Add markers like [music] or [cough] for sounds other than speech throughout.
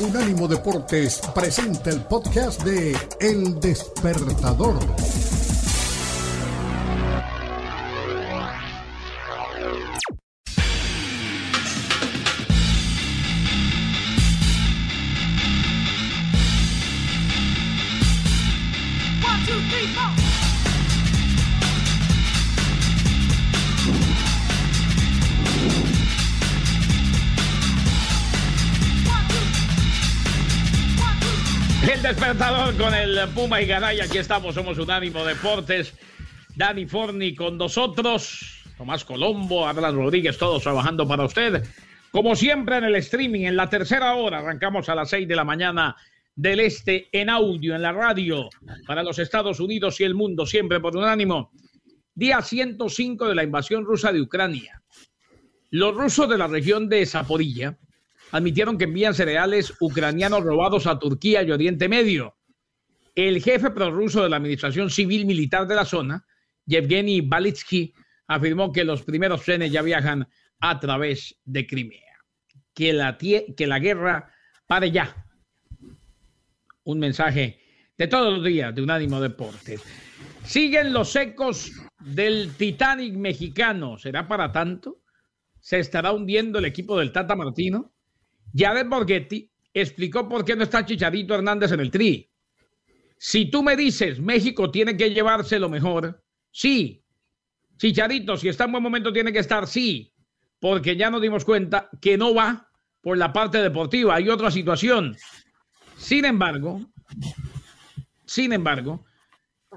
Unánimo Deportes presenta el podcast de El Despertador. Con el Puma y Garay. Aquí estamos, somos Unánimo Deportes. Dani Forni con nosotros. Tomás Colombo, Adlan Rodríguez, todos trabajando para usted. Como siempre en el streaming, en la tercera hora, arrancamos a las seis de la mañana del este en audio, en la radio, para los Estados Unidos y el mundo, siempre por Unánimo. Día 105 de la invasión rusa de Ucrania. Los rusos de la región de Zaporilla admitieron que envían cereales ucranianos robados a Turquía y Oriente Medio. El jefe prorruso de la Administración Civil Militar de la zona, Yevgeny Balitsky, afirmó que los primeros trenes ya viajan a través de Crimea. Que la, que la guerra pare ya. Un mensaje de todos los días de Unánimo Deportes. Siguen los ecos del Titanic mexicano. ¿Será para tanto? ¿Se estará hundiendo el equipo del Tata Martino? Jared Borghetti explicó por qué no está Chicharito Hernández en el tri. Si tú me dices México tiene que llevarse lo mejor, sí. Chicharito, si está en buen momento, tiene que estar, sí. Porque ya nos dimos cuenta que no va por la parte deportiva. Hay otra situación. Sin embargo, sin embargo,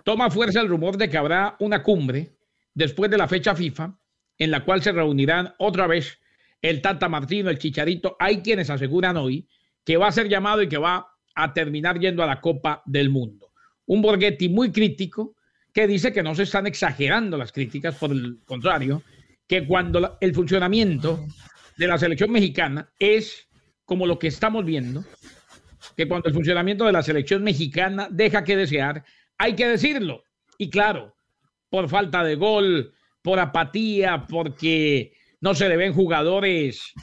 toma fuerza el rumor de que habrá una cumbre después de la fecha FIFA en la cual se reunirán otra vez el Tata Martino, el Chicharito. Hay quienes aseguran hoy que va a ser llamado y que va a terminar yendo a la Copa del Mundo. Un Borghetti muy crítico que dice que no se están exagerando las críticas, por el contrario, que cuando el funcionamiento de la selección mexicana es como lo que estamos viendo, que cuando el funcionamiento de la selección mexicana deja que desear, hay que decirlo. Y claro, por falta de gol, por apatía, porque no se le ven jugadores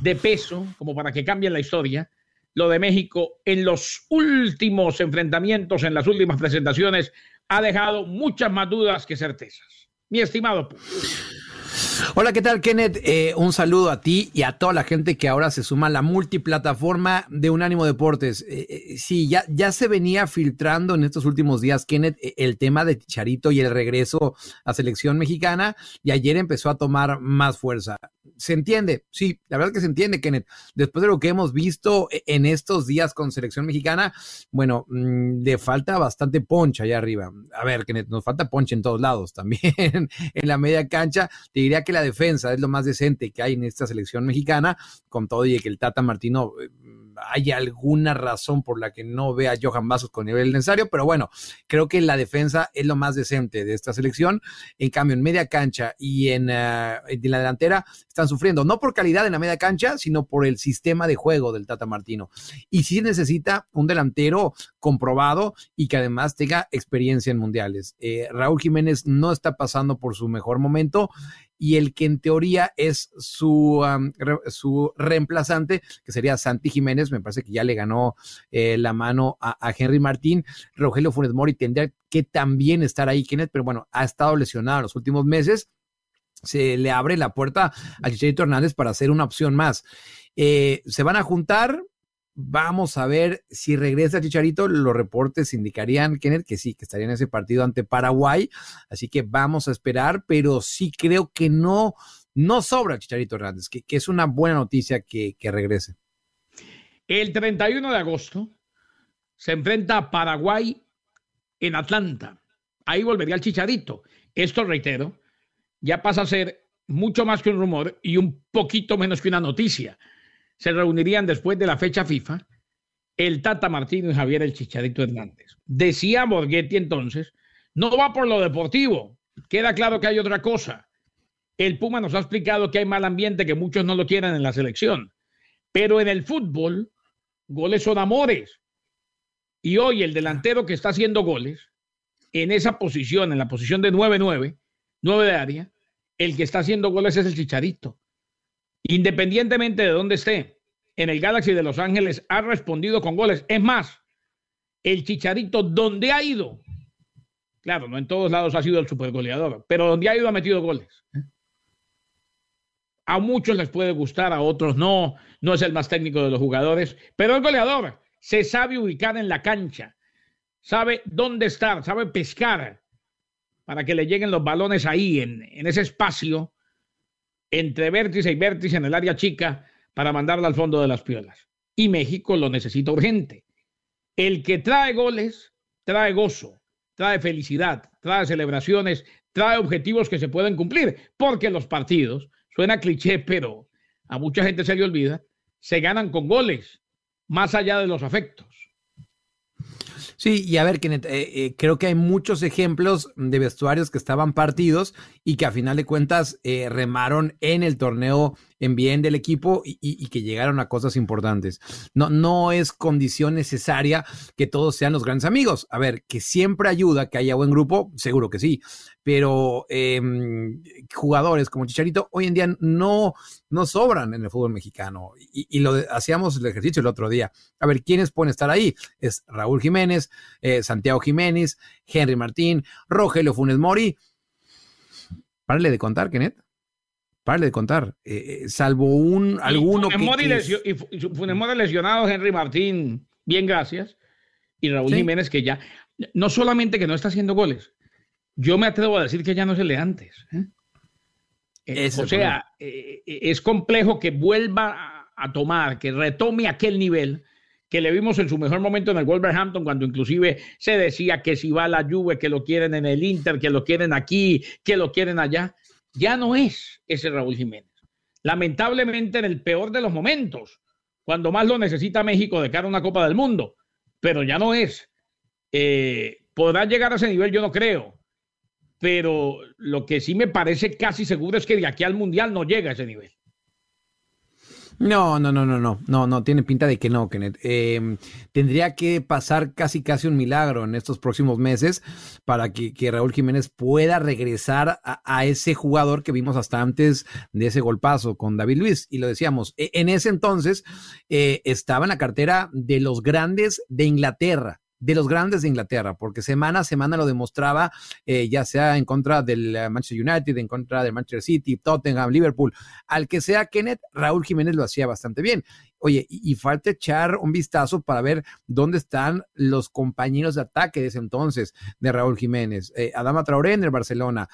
de peso como para que cambien la historia. Lo de México en los últimos enfrentamientos, en las últimas presentaciones, ha dejado muchas más dudas que certezas. Mi estimado. Hola, ¿qué tal, Kenneth? Eh, un saludo a ti y a toda la gente que ahora se suma a la multiplataforma de Unánimo Deportes. Eh, eh, sí, ya, ya se venía filtrando en estos últimos días, Kenneth, el tema de Charito y el regreso a selección mexicana y ayer empezó a tomar más fuerza. Se entiende, sí, la verdad que se entiende, Kenneth. Después de lo que hemos visto en estos días con selección mexicana, bueno, mm, le falta bastante poncha allá arriba. A ver, Kenneth, nos falta poncha en todos lados también. [laughs] en la media cancha, te diría que la defensa es lo más decente que hay en esta selección mexicana, con todo y que el Tata Martino eh, hay alguna razón por la que no ve a Johan Vazos con nivel necesario, pero bueno, creo que la defensa es lo más decente de esta selección. En cambio, en media cancha y en, uh, la delantera están sufriendo, no por calidad en la media cancha, sino por el sistema de juego del Tata Martino. Y sí necesita un delantero comprobado y que además tenga experiencia en mundiales. Eh, Raúl Jiménez no está pasando por su mejor momento y el que en teoría es su, um, su reemplazante, que sería Santi Jiménez, me parece que ya le ganó eh, la mano a, a, Henry Martín. Rogelio Funes Mori tendría que también estar ahí, Kenneth, pero bueno, ha estado lesionado en los últimos meses. Se le abre la puerta a Chicharito Hernández para hacer una opción más. Eh, se van a juntar, Vamos a ver si regresa Chicharito. Los reportes indicarían, Kenneth, que sí, que estaría en ese partido ante Paraguay. Así que vamos a esperar, pero sí creo que no, no sobra Chicharito Hernández, que, que es una buena noticia que, que, regrese. El 31 de agosto se enfrenta a Paraguay en Atlanta. Ahí volvería el Chicharito. Esto, reitero, ya pasa a ser mucho más que un rumor y un poquito menos que una noticia se reunirían después de la fecha FIFA el Tata Martino y Javier el Chicharito Hernández. Decía Borghetti entonces, no va por lo deportivo, queda claro que hay otra cosa. El Puma nos ha explicado que hay mal ambiente, que muchos no lo quieren en la selección, pero en el fútbol, goles son amores. Y hoy el delantero que está haciendo goles, en esa posición, en la posición de 9-9, 9 de área, el que está haciendo goles es el Chicharito independientemente de dónde esté. En el Galaxy de Los Ángeles ha respondido con goles. Es más, el Chicharito, donde ha ido, claro, no en todos lados ha sido el supergoleador, pero donde ha ido ha metido goles. A muchos les puede gustar, a otros no, no es el más técnico de los jugadores, pero el goleador se sabe ubicar en la cancha, sabe dónde estar, sabe pescar para que le lleguen los balones ahí, en, en ese espacio entre vértice y vértice en el área chica para mandarla al fondo de las piolas. Y México lo necesita urgente. El que trae goles, trae gozo, trae felicidad, trae celebraciones, trae objetivos que se pueden cumplir, porque los partidos, suena cliché, pero a mucha gente se le olvida, se ganan con goles, más allá de los afectos. Sí, y a ver, Kenneth, eh, eh, creo que hay muchos ejemplos de vestuarios que estaban partidos y que a final de cuentas eh, remaron en el torneo en bien del equipo y, que llegaron a cosas importantes. No, no es condición necesaria que todos sean los grandes amigos. A ver, que siempre ayuda que haya buen grupo, seguro que sí, pero em, jugadores como Chicharito hoy en día no, no sobran en el fútbol mexicano. Y, lo hacíamos el ejercicio el otro día. A ver, ¿quiénes pueden estar ahí? Es Raúl Jiménez, eh, Santiago Jiménez, Henry Martín, Rogelio Funes Mori. Párale de contar, Kenneth. Párale de contar. Eh, eh, salvo un alguno que, y Funes Mori lesionado, Henry Martín, bien gracias. Y Raúl Jiménez que ya, no solamente que no está haciendo goles, yo me atrevo a decir que ya no es el de antes. o sea, es complejo que vuelva a tomar, que retome aquel nivel que le vimos en su mejor momento en el Wolverhampton, cuando inclusive se decía que si va a la Juve, que lo quieren en el Inter, que lo quieren aquí, que lo quieren allá. Ya no es ese Raúl Jiménez. Lamentablemente en el peor de los momentos, cuando más lo necesita México de cara a una Copa del Mundo, pero ya no es. Eh, ¿Podrá llegar a ese nivel? Yo no creo. Pero lo que sí me parece casi seguro es que de aquí al Mundial no llega a ese nivel. No, no, no, no, no, no, no, tiene pinta de que no, Kenneth. Em, tendría que pasar casi, casi un milagro en estos próximos meses para que, Raúl Jiménez pueda regresar a, ese jugador que vimos hasta antes de ese golpazo con David Luis. Y lo decíamos, e, en ese entonces eh, estaba en la cartera de los grandes de Inglaterra de los grandes de Inglaterra, porque semana a semana lo demostraba, eh, ya sea en contra del eh, Manchester United, en contra del Manchester City, Tottenham, Liverpool, al que sea Kenneth, Raúl Jiménez lo hacía bastante bien. Oye, y, falta echar un vistazo para ver dónde están los compañeros de ataque de ese entonces de Raúl Jiménez. Eh, Adama Traoré en el Barcelona,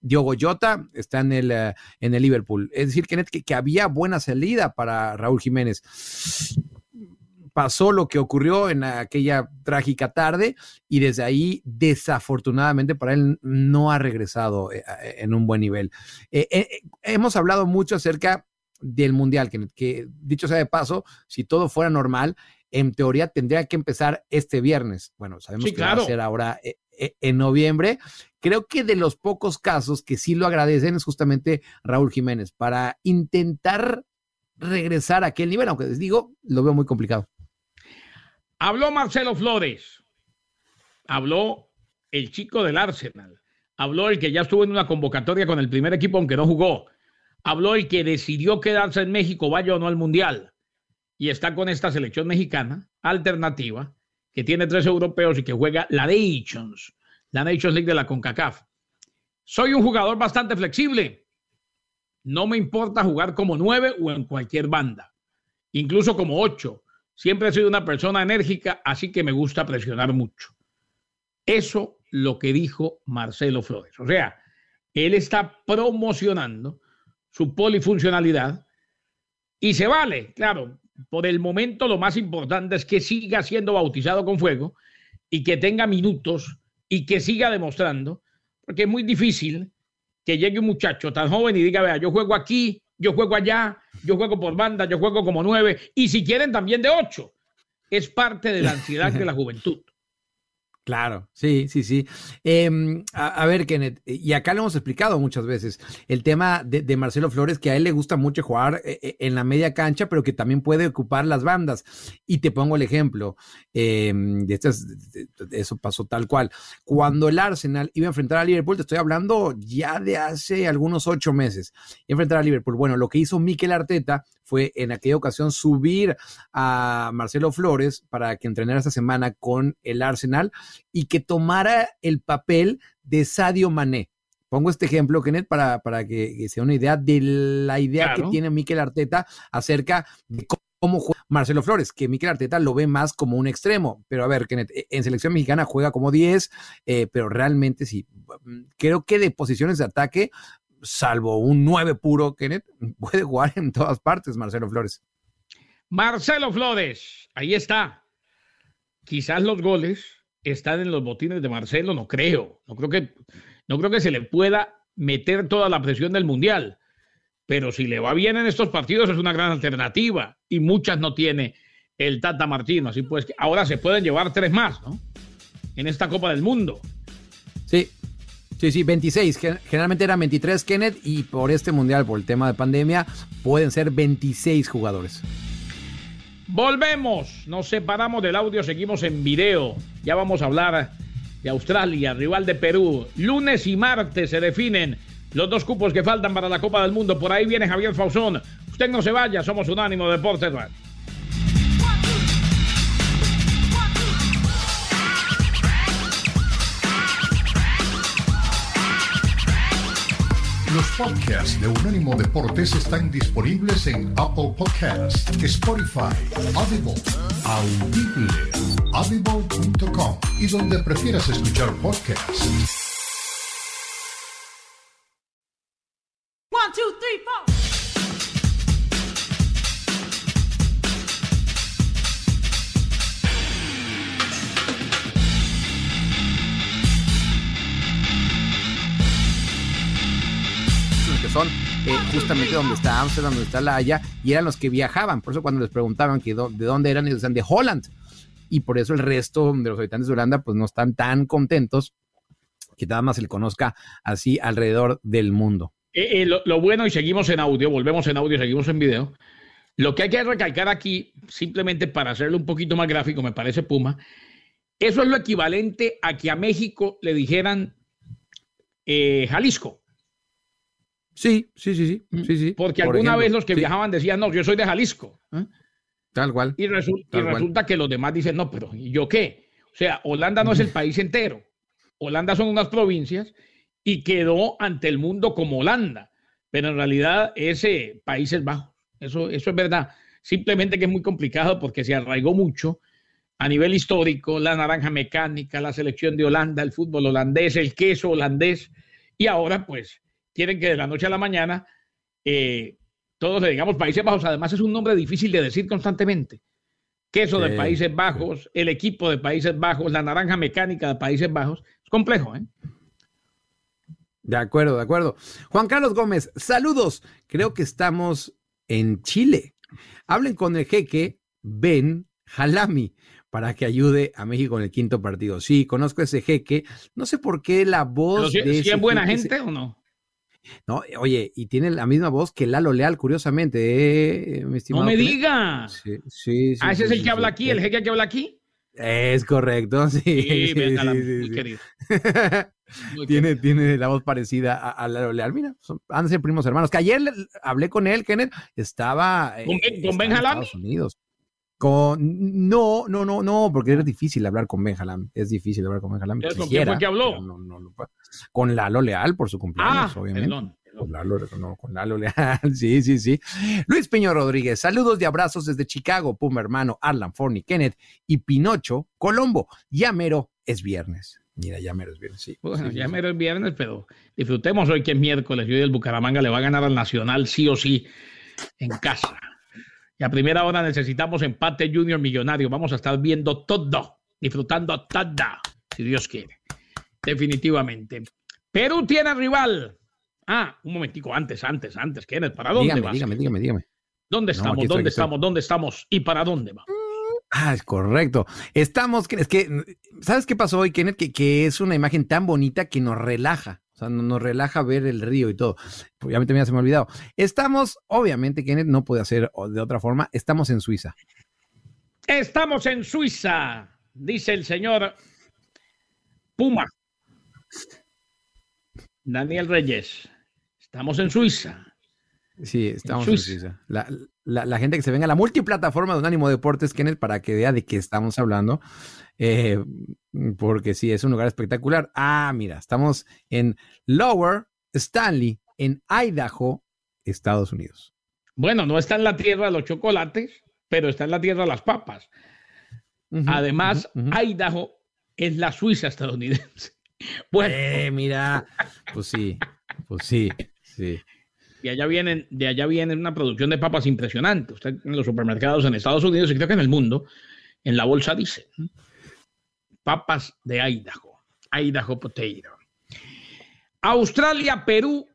Diogo Jota está en el, en el Liverpool. Es decir, Kenneth, que, había buena salida para Raúl Jiménez pasó lo que ocurrió en aquella trágica tarde y desde ahí, desafortunadamente para él, no ha regresado eh, eh, en un buen nivel. Eh, hemos hablado mucho acerca del Mundial, que, dicho sea de paso, si todo fuera normal, en teoría tendría que empezar este viernes. Bueno, sabemos que va a ser ahora en noviembre. Creo que de los pocos casos que sí lo agradecen es justamente Raúl Jiménez para intentar regresar a aquel nivel, aunque les digo, lo veo muy complicado. Habló Marcelo Flores, habló el chico del Arsenal, habló el que ya estuvo en una convocatoria con el primer equipo aunque no jugó, habló el que decidió quedarse en México, vaya o no al Mundial, y está con esta selección mexicana alternativa que tiene tres europeos y que juega la Nations, la Nations League de la CONCACAF. Soy un jugador bastante flexible. No me importa jugar como nueve o en cualquier banda, incluso como ocho Siempre he sido una persona enérgica, así que me gusta presionar mucho. Eso lo que dijo Marcelo Flores. O sea, él está promocionando su polifuncionalidad y se vale, claro, por el momento lo más importante es que siga siendo bautizado con fuego y que tenga minutos y que siga demostrando, porque es muy difícil que llegue un muchacho tan joven y diga, vea, yo juego aquí, yo juego allá, yo juego por banda, yo juego como nueve, y si quieren también de ocho. Es parte de la ansiedad de la [laughs] juventud. Claro, sí, sí, sí. Em, a, ver, Kenneth, y acá lo hemos explicado muchas veces, el tema de, Marcelo Flores, que a él le gusta mucho jugar eh, eh, en la media cancha, pero que también puede ocupar las bandas. Y te pongo el ejemplo, em, eso pasó tal cual. Cuando el Arsenal iba a enfrentar a Liverpool, te estoy hablando ya de hace algunos ocho meses, enfrentar a Liverpool. Bueno, lo que hizo Mikel Arteta fue en aquella ocasión subir a Marcelo Flores para que entrenara esta semana con el Arsenal y que tomara el papel de Sadio Mané. Pongo este ejemplo, Kenneth, para, para que, sea una idea de la idea que tiene Mikel Arteta acerca de cómo juega Marcelo Flores, que Mikel Arteta lo ve más como un extremo. Pero a ver, Kenneth, e, en selección mexicana juega como 10, eh, pero realmente sí. Creo que de posiciones de ataque salvo un 9 puro, Kenneth, [laughs] puede jugar en todas partes, Marcelo Flores. Marcelo Flores, ahí está. Quizás los goles están en los botines de Marcelo, no creo. No creo que, no creo que se le pueda meter toda la presión del Mundial. Pero si le va bien en estos partidos es una gran alternativa y muchas no tiene el Tata Martino. Así pues, ahora se pueden llevar tres más, ¿no? En esta Copa del Mundo. Sí, Sí, sí, 26. Generalmente eran 23, Kenneth, y por este mundial, por el tema de pandemia, pueden ser 26 jugadores. Volvemos, nos separamos del audio, seguimos en video. Ya vamos a hablar de Australia, rival de Perú. Lunes y martes se definen los dos cupos que faltan para la Copa del Mundo. Por ahí viene Javier Fausón. Usted no se vaya, somos Unánimo Deportes Los podcasts de Unánimo Deportes están disponibles en Apple Podcasts, Spotify, Audible, Audible, audible.com y donde prefieras escuchar podcasts. Justamente donde está Amsterdam, donde está La Haya, y eran los que viajaban. Por eso cuando les preguntaban de dónde eran, ellos decían de Holland. Y por eso el resto de los habitantes de Holanda pues no están tan contentos que nada más se le conozca así alrededor del mundo. Eh, eh, lo, bueno, y seguimos en audio, volvemos en audio, seguimos en video. Lo que hay que recalcar aquí, simplemente para hacerlo un poquito más gráfico, me parece Puma, eso es lo equivalente a que a México le dijeran Jalisco. Sí, sí, sí, sí. Mm. sí, sí. Porque alguna vez los que viajaban decían, no, yo soy de Jalisco. ¿eh? Tal cual. Y, resulta que los demás dicen, no, pero ¿y yo qué? O sea, Holanda no es el país entero. Holanda son unas provincias y quedó ante el mundo como Holanda. Pero en realidad ese Países Bajos. Eso, eso es verdad. Simplemente que es muy complicado porque se arraigó mucho a nivel histórico la naranja mecánica, la selección de Holanda, el fútbol holandés, el queso holandés. Y ahora, pues, quieren que de la noche a la mañana eh, todos le digamos Países Bajos. Además, es un nombre difícil de decir constantemente. Queso de Países Bajos, el equipo de Países Bajos, la naranja mecánica de Países Bajos. Es complejo, ¿eh? De acuerdo, de acuerdo. Juan Carlos Gómez, saludos. Creo que estamos en Chile. Hablen con el jeque Ben Jalami para que ayude a México en el quinto partido. Sí, conozco ese jeque. No sé por qué la voz. de es buena gente o no? No, oye, y tiene la misma voz que Lalo Leal, curiosamente, eh, mi estimado. No me diga. Sí, sí, Ah, ese es el que habla aquí, el jeque que habla aquí. Es correcto, [laughs] sí. Sí, sí, querido. [laughs] tiene, tiene la voz parecida a, Lalo Leal. Mira, son, han de ser primos hermanos. Que ayer hablé con él, Kenneth, estaba. ¿Con, eh, con Ben Estados Unidos. Con, no, no, no, no, porque es difícil hablar con Benjalam. Es difícil hablar con Benjalam. ¿Con quién fue que habló? con Lalo Leal, por su cumpleaños, ah, obviamente. Con Lalo, no, con Lalo Leal, [laughs] sí, sí, sí. Luis Peño Rodríguez, saludos y abrazos desde Chicago, Puma hermano, Arlan Forney, Kenneth y Pinocho, Colombo. Ya mero es viernes. Mira, ya mero es viernes, sí. Bueno, ya mero es viernes, pero disfrutemos hoy que es miércoles y hoy el Bucaramanga le va a ganar al Nacional sí o sí en casa. Y a primera hora necesitamos empate junior millonario. Vamos a estar viendo todo, disfrutando todo, si Dios quiere. Definitivamente. Perú tiene rival. Ah, un momentico, antes, antes, antes. ¿Quién es? ¿Para dónde dígame, Dígame, dígame, dígame. ¿Dónde estamos? ¿Dónde estamos? ¿Dónde estamos? ¿Y para dónde va? Ah, es correcto. Estamos, es que, ¿sabes qué pasó hoy, Kenneth? Que, que es una imagen tan bonita que nos relaja. O sea, nos relaja ver el río y todo. Obviamente me se me ha olvidado. Estamos, obviamente, Kenneth no puede hacer de otra forma. Estamos en Suiza. Estamos en Suiza, dice el señor Puma. Daniel Reyes. Estamos en Suiza. Sí, estamos en Suiza. La, gente que se venga a la multiplataforma de Unánimo Deportes, Kenneth, para que vea de qué estamos hablando. Eh, porque sí, es un lugar espectacular. Ah, mira, estamos en Lower Stanley, en Idaho, Estados Unidos. Bueno, no está en la tierra de los chocolates, pero está en la tierra de las papas. Además, Idaho es la Suiza estadounidense. [laughs] Bueno, eh, mira, pues sí, pues sí, sí. Y allá vienen, de allá viene una producción de papas impresionante. Usted en los supermercados en Estados Unidos y creo que en el mundo, en la bolsa dice papas de Idaho, Idaho Potato. Australia, Perú,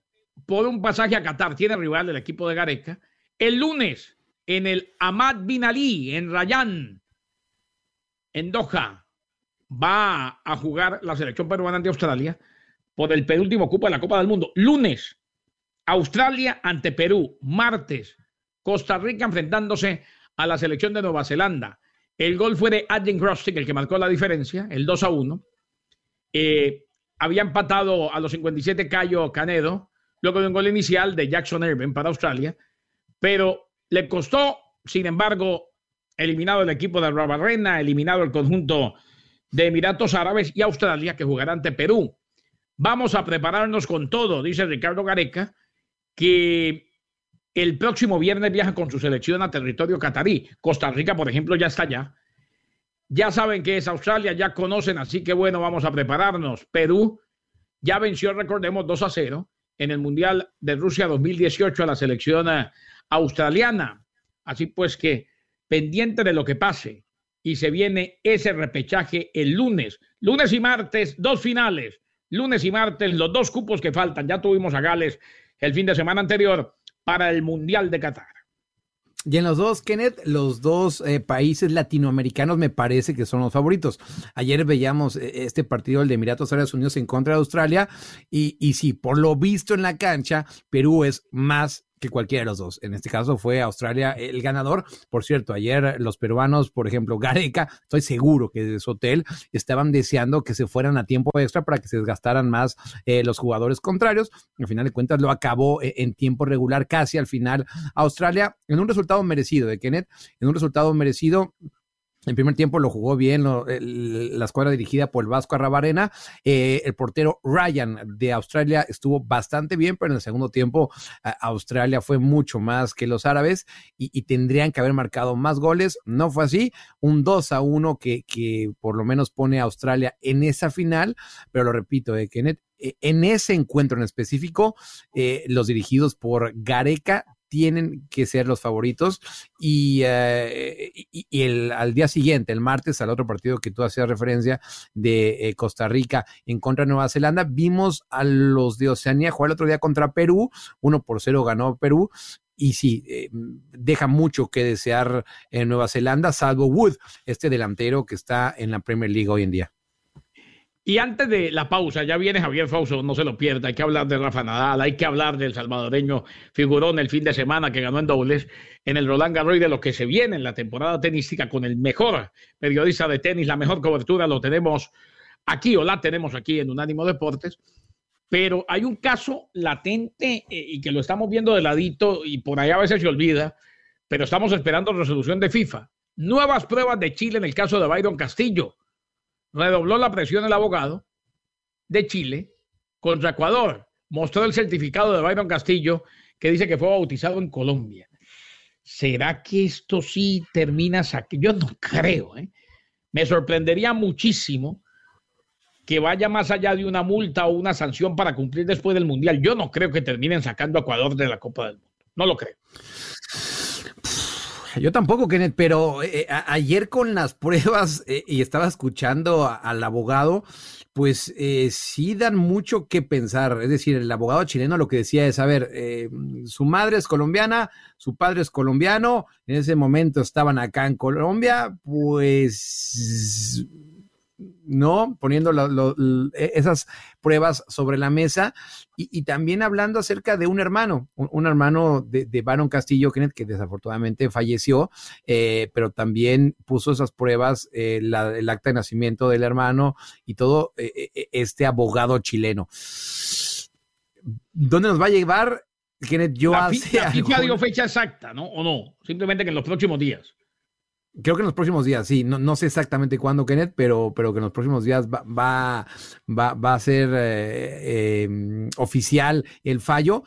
por un pasaje a Qatar, tiene rival del equipo de Gareca. El lunes, en el Ahmad Bin Ali, en Rayán, en Doha, va a jugar la selección peruana ante Australia por el penúltimo cupo de la Copa del Mundo. Lunes, Australia ante Perú, martes, Costa Rica enfrentándose a la selección de Nueva Zelanda. El gol fue de Adrian Grostic, el que marcó la diferencia, el 2 a 1. Eh, había empatado a los 57 Cayo Canedo, luego de un gol inicial de Jackson Irving para Australia, pero le costó, sin embargo, eliminado el equipo de Rabarrena, eliminado el conjunto de Emiratos Árabes y Australia, que jugará ante Perú. Vamos a prepararnos con todo, dice Ricardo Gareca, que el próximo viernes viaja con su selección a territorio catarí. Costa Rica, por ejemplo, ya está allá. Ya saben que es Australia, ya conocen, así que bueno, vamos a prepararnos. Perú ya venció, recordemos, 2 a 0 en el Mundial de Rusia 2018 a la selección eh, australiana. Así pues que pendiente de lo que pase y se viene ese repechaje el lunes. Lunes y martes, dos finales. Lunes y martes, los dos cupos que faltan. Ya tuvimos a Gales el fin de semana anterior para el Mundial de Qatar. Y en los dos, Kenneth, los dos eh, países latinoamericanos me parece que son los favoritos. Ayer veíamos eh, este partido, el Emiratos Árabes Unidos en contra de Australia, y, y sí, por lo visto en la cancha, Perú es más que cualquiera de los dos. En este caso fue Australia el ganador. Por cierto, ayer los peruanos, por ejemplo, Gareca, estoy seguro que de su hotel estaban deseando que se fueran a tiempo extra para que se desgastaran más eh, los jugadores contrarios. Al final de cuentas lo acabó eh, en tiempo regular casi al final Australia en un resultado merecido de Kenneth, en un resultado merecido el primer tiempo lo jugó bien la escuadra dirigida por el Vasco Arrabarena. Eh, el portero Ryan de Australia estuvo bastante bien, pero en el segundo tiempo Australia fue mucho más que los árabes y, tendrían que haber marcado más goles. No fue así. Un 2 a 1 que, por lo menos pone a Australia en esa final, pero lo repito, eh, Kenneth, eh, en ese encuentro en específico, eh, los dirigidos por Gareca tienen que ser los favoritos. Y, eh, el, al día siguiente, el martes, al otro partido que tú hacías referencia de eh, Costa Rica en contra de Nueva Zelanda, vimos a los de Oceanía jugar el otro día contra Perú, uno por cero ganó Perú. Y sí, eh, deja mucho que desear en Nueva Zelanda, salvo Wood, este delantero que está en la Premier League hoy en día. Y antes de la pausa, ya viene Javier Fausto, no se lo pierda, hay que hablar de Rafa Nadal, hay que hablar del salvadoreño figurón el fin de semana que ganó en dobles en el Roland Garros de lo que se viene en la temporada tenística con el mejor periodista de tenis, la mejor cobertura lo tenemos aquí o la tenemos aquí en Unánimo Deportes, pero hay un caso latente eh, y que lo estamos viendo de ladito y por ahí a veces se olvida, pero estamos esperando resolución de FIFA. Nuevas pruebas de Chile en el caso de Byron Castillo redobló la presión el abogado de Chile contra Ecuador. Mostró el certificado de Byron Castillo que dice que fue bautizado en Colombia. ¿Será que esto sí termina aquí? Yo no creo. ¿eh? Me sorprendería muchísimo que vaya más allá de una multa o una sanción para cumplir después del Mundial. Yo no creo que terminen sacando a Ecuador de la Copa del Mundo. No lo creo. Yo tampoco, Kenneth, pero eh, ayer con las pruebas eh, y estaba escuchando al abogado, pues eh, sí dan mucho que pensar. Es decir, el abogado chileno lo que decía es, a ver, su madre es colombiana, su padre es colombiano, en ese momento estaban acá en Colombia, pues ¿no? Poniendo e, esas pruebas sobre la mesa y, también hablando acerca de un hermano, un, hermano de, de, Baron Castillo, Kenneth, que desafortunadamente falleció, eh, pero también puso esas pruebas, eh, el acta de nacimiento del hermano y todo eh, este abogado chileno. ¿Dónde nos va a llevar? Kenneth, yo la, hace la dio fecha exacta, ¿no? ¿O no? Simplemente que en los próximos días. Creo que en los próximos días, sí, no, no sé exactamente cuándo, Kenneth, pero, pero que en los próximos días va, va, va, a ser eh, em, oficial el fallo.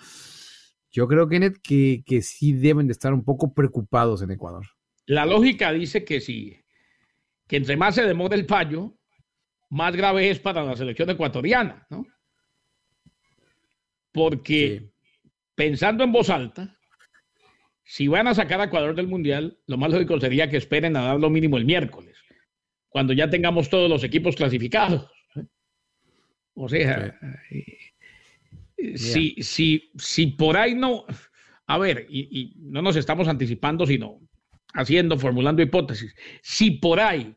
Yo creo, Kenneth, que, que sí deben de estar un poco preocupados en Ecuador. La lógica dice que sí, que entre más se demore el fallo, más grave es para la selección ecuatoriana, ¿no? Porque pensando en voz alta, si van a sacar a Ecuador del Mundial, lo más lógico sería que esperen a dar lo mínimo el miércoles, cuando ya tengamos todos los equipos clasificados. O sea, eh, si, si, si por ahí no, a ver, y, no nos estamos anticipando, sino haciendo, formulando hipótesis, si por ahí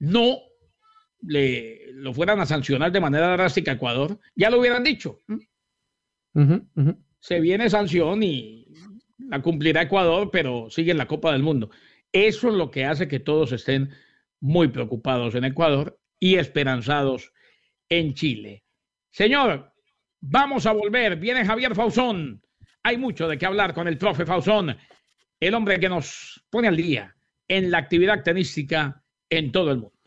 no le lo fueran a sancionar de manera drástica a Ecuador, ya lo hubieran dicho. Se viene sanción y la cumplirá Ecuador, pero sigue en la Copa del Mundo. Eso es lo que hace que todos estén muy preocupados en Ecuador y esperanzados en Chile. Señor, vamos a volver. Viene Javier Fausón. Hay mucho de qué hablar con el profe Fausón, el hombre que nos pone al día en la actividad tenística en todo el mundo.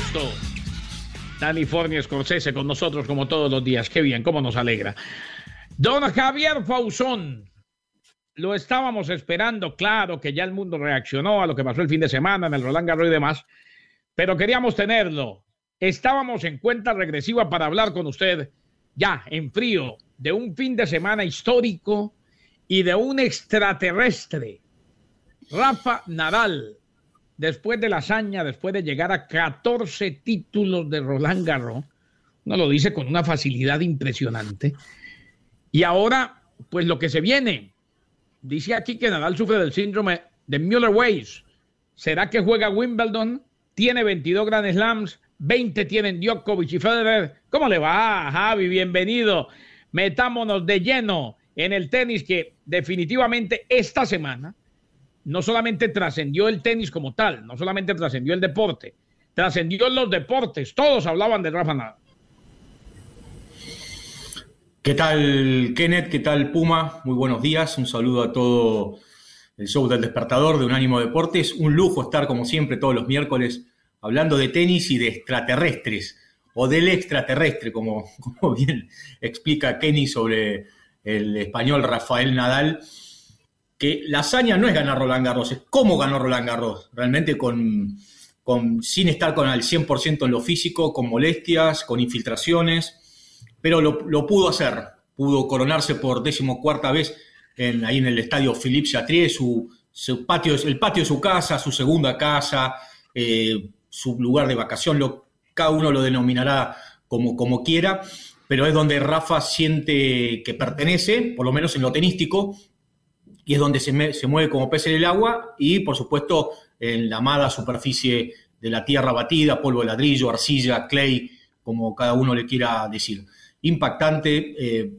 Gusto. Dani Scorsese con nosotros como todos los días. Qué bien, cómo nos alegra. Don Javier Fausón, lo estábamos esperando, claro que ya el mundo reaccionó a lo que pasó el fin de semana en el Roland Garros y demás, pero queríamos tenerlo. Estábamos en cuenta regresiva para hablar con usted ya en frío de un fin de semana histórico y de un extraterrestre. Rafa Nadal después de la hazaña, después de llegar a 14 títulos de Roland Garros, uno lo dice con una facilidad impresionante. Y ahora, pues lo que se viene, dice aquí que Nadal sufre del síndrome de Müller-Weiss. ¿Será que juega Wimbledon? Tiene 22 Grand Slams, 20 tienen Djokovic y Federer. ¿Cómo le va, Javi? Bienvenido. Metámonos de lleno en el tenis que definitivamente esta semana no solamente trascendió el tenis como tal, no solamente trascendió el deporte, trascendió los deportes, todos hablaban de Rafa Nadal. ¿Qué tal, Kenneth? ¿Qué tal, Puma? Muy buenos días. Un saludo a todo el show del despertador de Unánimo Deportes. Un lujo estar, como siempre, todos los miércoles hablando de tenis y de extraterrestres, o del extraterrestre, como, [laughs] como bien explica Kenny sobre el español Rafael Nadal que la hazaña no es ganar Roland Garros, es cómo ganó Roland Garros, realmente con, con, sin estar con al 100% en lo físico, con molestias, con infiltraciones, pero lo, pudo hacer, pudo coronarse por decimocuarta vez en, ahí en el estadio Philippe Chatrier, su, su, patio, el patio de su casa, su segunda casa, eh, su lugar de vacación, lo, cada uno lo denominará como, como quiera, pero es donde Rafa siente que pertenece, por lo menos en lo tenístico, y es donde se, se, mueve como pez en el agua y, por supuesto, en la amada superficie de la tierra batida, polvo de ladrillo, arcilla, clay, como cada uno le quiera decir. impactante. Eh,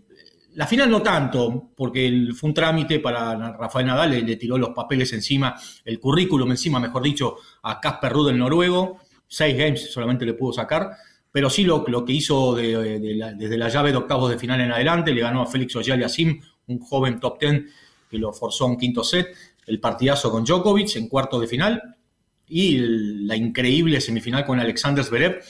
la final no tanto, porque fue un trámite para Rafael Nadal, le, tiró los papeles encima, el currículum encima, mejor dicho, a Casper Ruud, el noruego. Seis games solamente le pudo sacar, pero sí lo, lo que hizo desde la llave de octavos de final en adelante, le ganó a Félix Ogier Sim, un joven top ten que lo forzó a un quinto set, el partidazo con Djokovic en cuarto de final y la increíble semifinal con Alexander Zverev,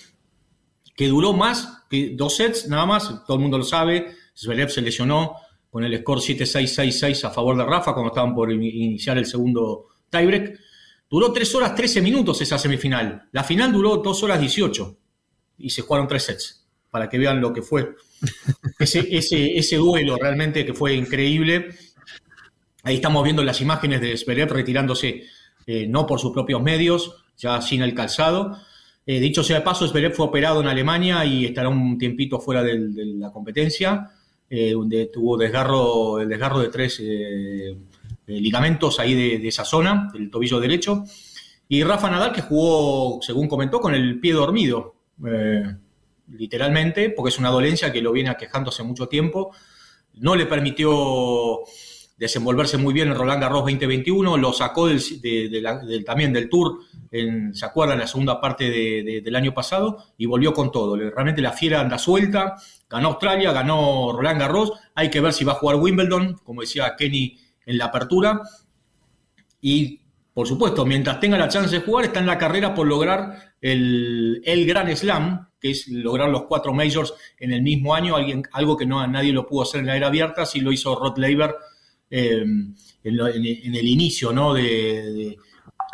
que duró más que dos sets nada más, todo el mundo lo sabe, Zverev se lesionó con el score 7-6-6-6 a favor de Rafa cuando estaban por iniciar el segundo tiebreak. Duró 3 horas 13 minutos esa semifinal. La final duró 2 horas 18 y se jugaron tres sets, para que vean lo que fue [laughs] ese, ese duelo realmente que fue increíble. Ahí estamos viendo las imágenes de Zverev retirándose eh, no por sus propios medios, ya sin el calzado. Eh, dicho sea de paso, Zverev fue operado en Alemania y estará un tiempito fuera de la competencia, eh, donde tuvo desgarro, el desgarro de tres ligamentos ahí de, esa zona, del tobillo derecho. Y Rafa Nadal, que jugó, según comentó, con el pie dormido, literalmente, porque es una dolencia que lo viene aquejando hace mucho tiempo. No le permitió desenvolverse muy bien en Roland Garros 2021, lo sacó también del Tour, en, ¿se acuerdan? En la segunda parte del año pasado y volvió con todo. Realmente la fiera anda suelta, ganó Australia, ganó Roland Garros, hay que ver si va a jugar Wimbledon, como decía Kenny en la apertura. Y, por supuesto, mientras tenga la chance de jugar, está en la carrera por lograr el, el Gran Slam, que es lograr los cuatro majors en el mismo año, alguien, algo que no, nadie lo pudo hacer en la era abierta, sí lo hizo Rod Laver eh, en, el inicio ¿no? de,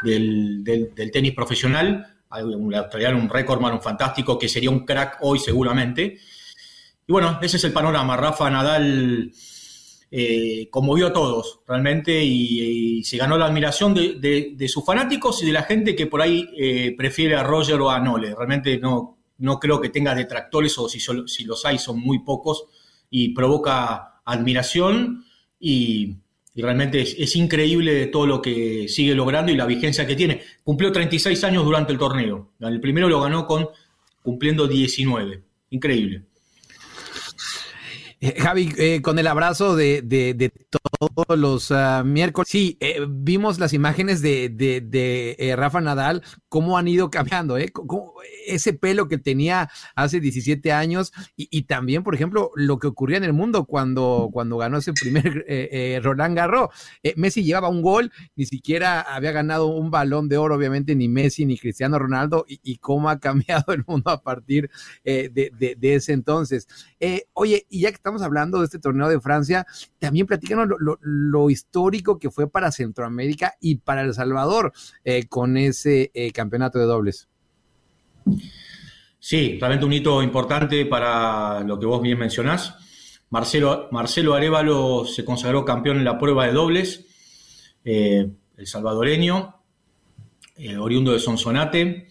del, tenis profesional. Un un récordman, un fantástico, que sería un crack hoy seguramente. Y bueno, ese es el panorama. Rafa Nadal eh, conmovió a todos realmente y, se ganó la admiración de, sus fanáticos y de la gente que por ahí eh, prefiere a Roger o a Nole. Realmente no, no creo que tenga detractores o si, si los hay son muy pocos y provoca admiración y, realmente es, increíble todo lo que sigue logrando y la vigencia que tiene. Cumplió 36 años durante el torneo. El primero lo ganó con cumpliendo 19. Increíble. Eh, Javi, eh, con el abrazo de, todos los ah, miércoles. Sí, eh, vimos las imágenes de, Rafa Nadal, cómo han ido cambiando, ese pelo que tenía hace 17 años y, también, por ejemplo, lo que ocurría en el mundo cuando, cuando ganó ese primer [laughs] Roland Garros. Messi llevaba un gol, ni siquiera había ganado un balón de oro, obviamente, ni Messi ni Cristiano Ronaldo, y, cómo ha cambiado el mundo a partir de, ese entonces. oye, y ya que estamos hablando de este torneo de Francia, también platícanos lo, histórico que fue para Centroamérica y para El Salvador eh, con ese eh, campeonato de dobles. Sí, realmente un hito importante para lo que vos bien mencionás. Marcelo, Marcelo Arevalo se consagró campeón en la prueba de dobles, eh, el salvadoreño, oriundo de Sonsonate.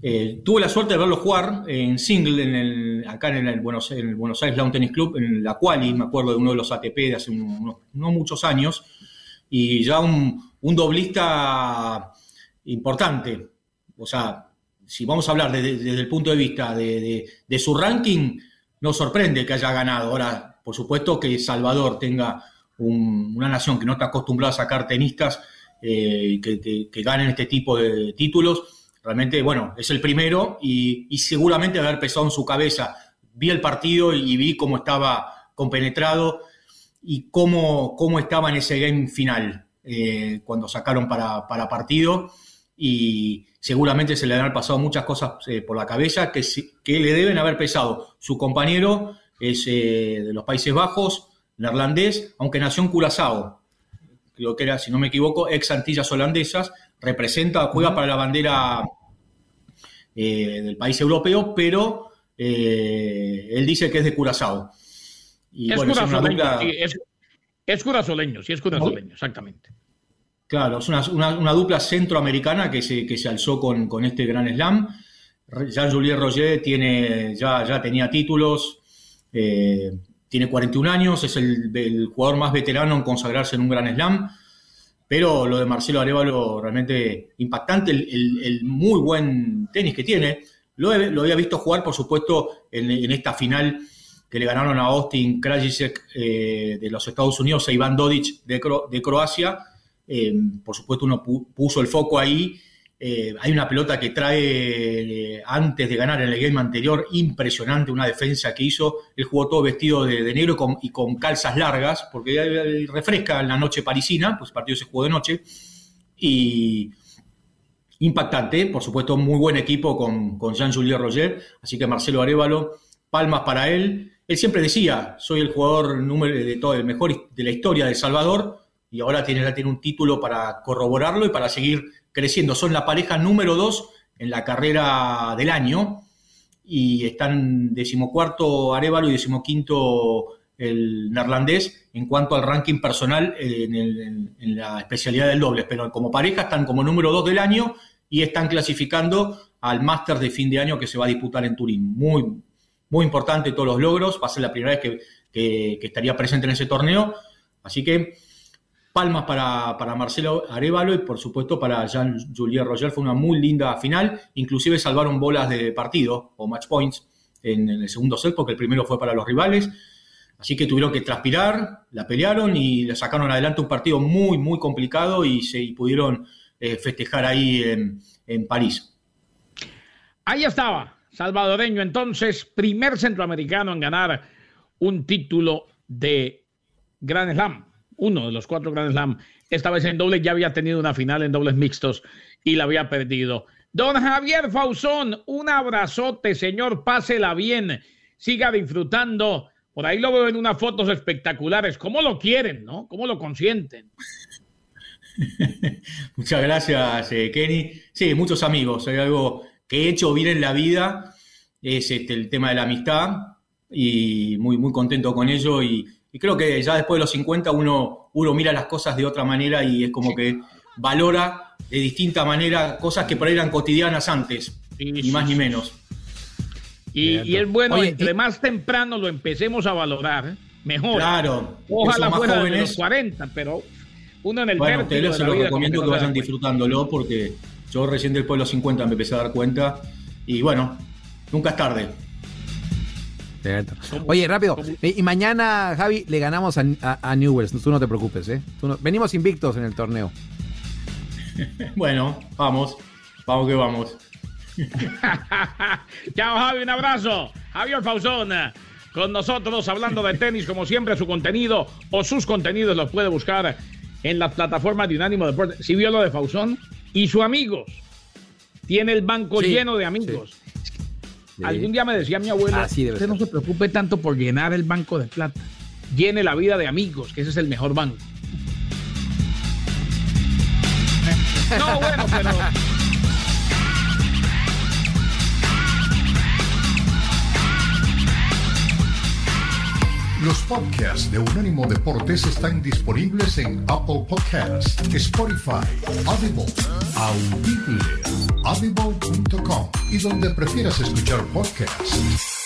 Eh, tuve la suerte de verlo jugar en single en el, acá en el, Buenos, en el Buenos Aires Lawn Tennis Club, en la Quali, me acuerdo de uno de los ATP de hace no muchos años, y ya un, doblista importante. O sea, si vamos a hablar desde, el punto de vista de, su ranking, no sorprende que haya ganado. Ahora, por supuesto que Salvador tenga una nación que no está acostumbrada a sacar tenistas eh, que, que ganen este tipo de títulos Realmente, bueno, es el primero y, seguramente haber pesado en su cabeza. Vi el partido y vi cómo estaba compenetrado y cómo, cómo estaba en ese game final eh, cuando sacaron para, partido. Y seguramente se le han pasado muchas cosas eh, por la cabeza que, que le deben haber pesado. Su compañero es eh, de los Países Bajos, neerlandés, aunque nació en Curazao. Creo que era, si no me equivoco, ex Antillas holandesas. Representa, juega para la bandera eh, del país europeo, pero eh, él dice que es de Curazao. Y, es, bueno, es, curazoleño, sí, es curazoleño, exactamente. Claro, es una, dupla centroamericana que se, que se alzó con, este gran slam. Jean-Julien Roger tiene, ya, ya tenía títulos, eh, tiene 41 años, es el, jugador más veterano en consagrarse en un gran slam. Pero lo de Marcelo Arevalo realmente impactante, el, muy buen tenis que tiene. Lo, había visto jugar, por supuesto, en, esta final que le ganaron a Austin Krajicek eh, de los Estados Unidos a Iván Dodic de, de Croacia. Eh, por supuesto, uno puso el foco ahí. Eh, hay una pelota que trae antes de ganar en el game anterior, impresionante, una defensa que hizo. Él jugó todo vestido de, negro y con, calzas largas, porque refresca en la noche parisina, pues el partido se jugó de noche. Y impactante, por supuesto, muy buen equipo con, con Jean-Julien Roger. Así que Marcelo Arevalo, palmas para él. Él siempre decía, soy el jugador número de todo, el mejor de la historia de Salvador, y ahora tiene, tiene un título para corroborarlo y para seguir creciendo. Son la pareja número dos en la carrera del año y están decimocuarto Arevalo y decimoquinto el neerlandés en cuanto al ranking personal en, en, la especialidad del doble, pero como pareja están como número dos del año y están clasificando al máster de fin de año que se va a disputar en Turín. Muy, muy importante todos los logros, va a ser la primera vez que, estaría presente en ese torneo, así que palmas para, Marcelo Arevalo y por supuesto para Jean-Julien Roger, fue una muy linda final, inclusive salvaron bolas de partido o match points en, el segundo set porque el primero fue para los rivales, así que tuvieron que transpirar, la pelearon y le sacaron adelante un partido muy, muy complicado y, se, pudieron eh, festejar ahí en, en París. Ahí estaba, salvadoreño entonces, primer centroamericano en ganar un título de Grand Slam, uno de los cuatro Grand Slam. Esta vez en doble ya había tenido una final en dobles mixtos y la había perdido. Don Javier Fausón, un abrazote, señor, pásela bien, siga disfrutando. Por ahí lo veo en unas fotos espectaculares. ¿Cómo lo quieren, no? ¿Cómo lo consienten? [laughs] Muchas gracias, eh, Kenny. Sí, muchos amigos. Hay algo que he hecho bien en la vida es este, el tema de la amistad y muy, muy contento con ello y, creo que ya después de los 50 uno, uno mira las cosas de otra manera y es como que valora de distinta manera cosas que por ahí eran cotidianas antes, ni más ni menos. Y, es bueno, entre más temprano lo empecemos a valorar, mejor. Claro. Ojalá fuera de los 40, pero uno en el Bueno, te lo, recomiendo que vayan disfrutándolo porque yo recién después de los 50 me empecé a dar cuenta y bueno, nunca es tarde. Oye, rápido. Y mañana, Javi, le ganamos a, Newells. Tú no te preocupes, ¿eh? venimos invictos en el torneo. [laughs] bueno, vamos. Vamos que vamos. [laughs] Chao, Javi. Un abrazo. Javier Fausón con nosotros hablando de tenis, como siempre, su contenido o sus contenidos los puede buscar en las plataformas de Unánimo Deportes. Si vio lo de Fausón y su amigos. Tiene el banco lleno de amigos. Algún día me decía mi abuela, usted no se preocupe tanto por llenar el banco de plata, llene la vida de amigos, que ese es el mejor banco. [laughs] no, bueno, pero... Los podcasts de Unánimo Deportes están disponibles en Apple Podcasts, Spotify, Audible, Audible, audible.com y donde prefieras escuchar podcasts.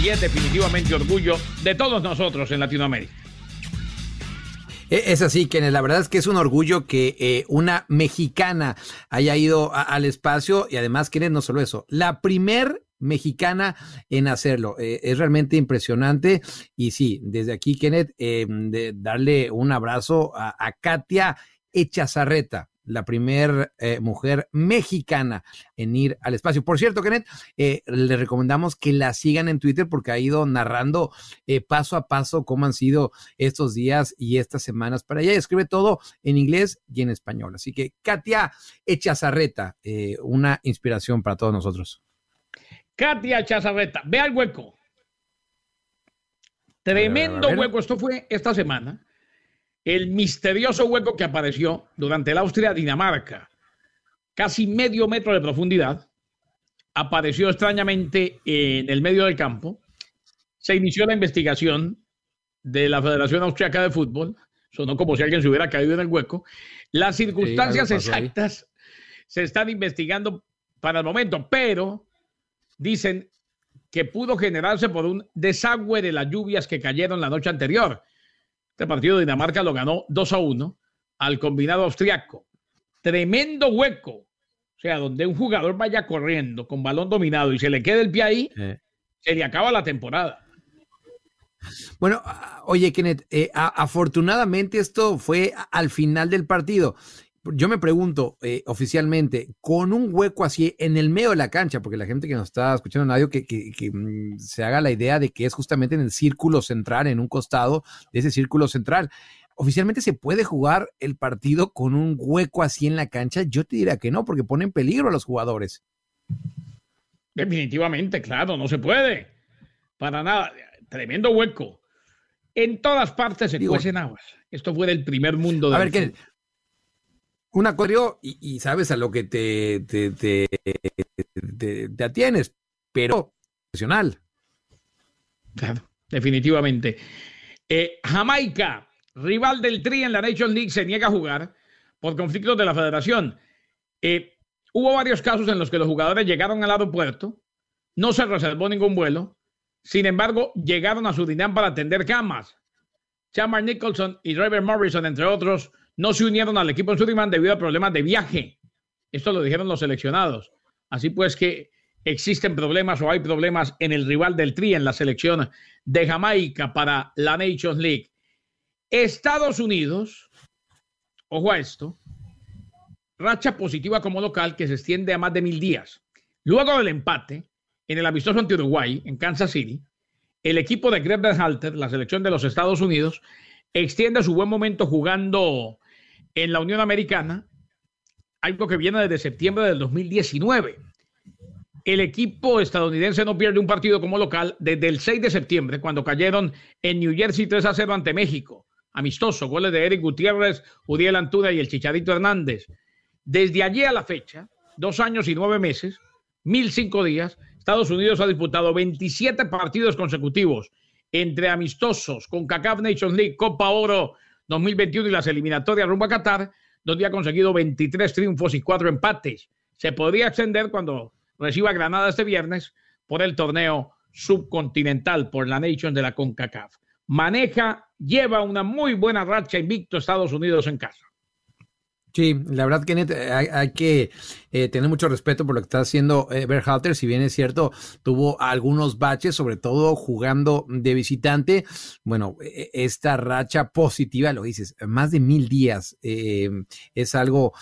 Y es definitivamente orgullo de todos nosotros en Latinoamérica. E, es así, que la verdad es que es un orgullo que eh, una mexicana haya ido al espacio y además, Kenneth, no solo eso, la primer mexicana en hacerlo. Eh, es realmente impresionante y sí, desde aquí, Kenneth, em, de darle un abrazo a, a Katia Echazarreta la primer eh, mujer mexicana en ir al espacio. Por cierto, Kenneth, eh, le recomendamos que la sigan en Twitter porque ha ido narrando eh, paso a paso cómo han sido estos días y estas semanas para ella. Escribe todo en inglés y en español. Así que Katia Echazarreta, una inspiración para todos nosotros. Katia Echazarreta, ve al hueco. Tremendo hueco. Esto fue esta semana el misterioso hueco que apareció durante el Austria-Dinamarca, casi medio metro de profundidad, apareció extrañamente en el medio del campo. Se inició la investigación de la Federación Austriaca de Fútbol. Sonó como si alguien se hubiera caído en el hueco. Las circunstancias exactas se están investigando para el momento, pero dicen que pudo generarse por un desagüe de las lluvias que cayeron la noche anterior. Este partido de Dinamarca lo ganó 2 a 1 al combinado austriaco. Tremendo hueco. O sea, donde un jugador vaya corriendo con balón dominado y se le quede el pie ahí, se le acaba la temporada. Bueno, oye, Kenneth, eh, afortunadamente esto fue al final del partido yo me pregunto eh, oficialmente, con un hueco así en el medio de la cancha, porque la gente que nos está escuchando en audio, que, que, mm, se haga la idea de que es justamente en el círculo central, en un costado de ese círculo central. ¿Oficialmente se puede jugar el partido con un hueco así en la cancha? Yo te diría que no, porque pone en peligro a los jugadores. Definitivamente, claro, no se puede. Para nada. Tremendo hueco. En todas partes se cuecen aguas. Esto fue del primer mundo. De a ver, ¿qué? Una coreo y, sabes a lo que te, te, te, atienes, pero profesional. Claro, definitivamente. Eh, Jamaica, rival del Tri en la Nations League, se niega a jugar por conflictos de la federación. Eh, hubo varios casos en los que los jugadores llegaron al aeropuerto, no se reservó ningún vuelo, sin embargo, llegaron a Surinam para atender camas. Chamar Nicholson y Trevor Morrison, entre otros, no se unieron al equipo en Surinam debido a problemas de viaje. Esto lo dijeron los seleccionados. Así pues que existen problemas o hay problemas en el rival del Tri en la selección de Jamaica para la Nations League. Estados Unidos, ojo a esto, racha positiva como local que se extiende a más de mil días. Luego del empate en el amistoso ante Uruguay en Kansas City, el equipo de Greg Halter, la selección de los Estados Unidos, extiende su buen momento jugando en la Unión Americana, algo que viene desde septiembre del 2019. El equipo estadounidense no pierde un partido como local desde el 6 de septiembre, cuando cayeron en New Jersey 3 a 0 ante México. Amistoso, goles de Eric Gutiérrez, Udiel Antuna y el Chicharito Hernández. Desde allí a la fecha, dos años y nueve meses, mil cinco días, Estados Unidos ha disputado 27 partidos consecutivos entre amistosos con CACAF Nations League, Copa Oro 2021 y las eliminatorias rumbo a Qatar, donde ha conseguido 23 triunfos y 4 empates. Se podría extender cuando reciba Granada este viernes por el torneo subcontinental por la Nation de la CONCACAF. Maneja, lleva una muy buena racha invicto Estados Unidos en casa. Sí, la verdad que eh, hay, que eh, tener mucho respeto por lo que está haciendo eh, Berhalter, si bien es cierto, tuvo algunos baches, sobre todo jugando de visitante. Bueno, e, e, esta racha positiva, lo dices, más de mil días, es algo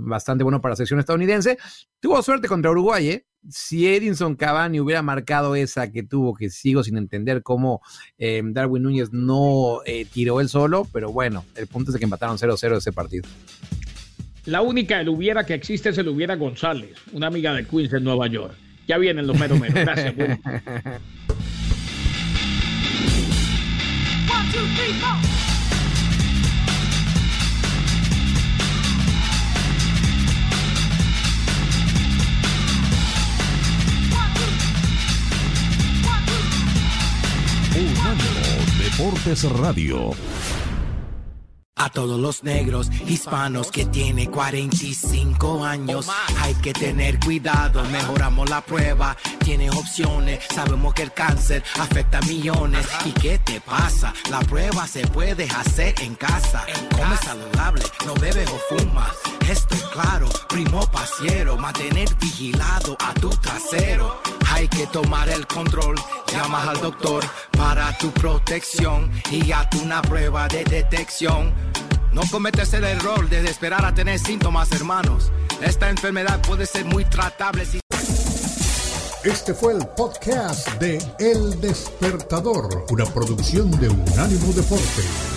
bastante bueno para la sección estadounidense. Tuvo suerte contra Uruguay, ¿eh? si Edinson Cavani hubiera marcado esa que tuvo, que sigo sin entender cómo Darwin Núñez no tiró él solo, pero bueno, el punto es que empataron 0-0 ese partido. La única el hubiera que existe es el hubiera González, una amiga de Queens en Nueva York. Ya vienen los meros meros. Gracias. [laughs] Deportes Radio. A todos los negros, hispanos que tiene 45 años, hay que tener cuidado, mejoramos la prueba, tiene opciones, sabemos que el cáncer afecta a millones. ¿Y qué te pasa? La prueba se puede hacer en casa. Come saludable, no bebes o fumas. Esto es claro, primo pasiero, mantener vigilado a tu trasero. Hay que tomar el control, llamas al doctor para tu protección y hazte una prueba de detección No cometes el error de esperar a tener síntomas, hermanos. Esta enfermedad puede ser muy tratable si... Este fue el podcast de El Despertador, una producción de Unánimo Deporte.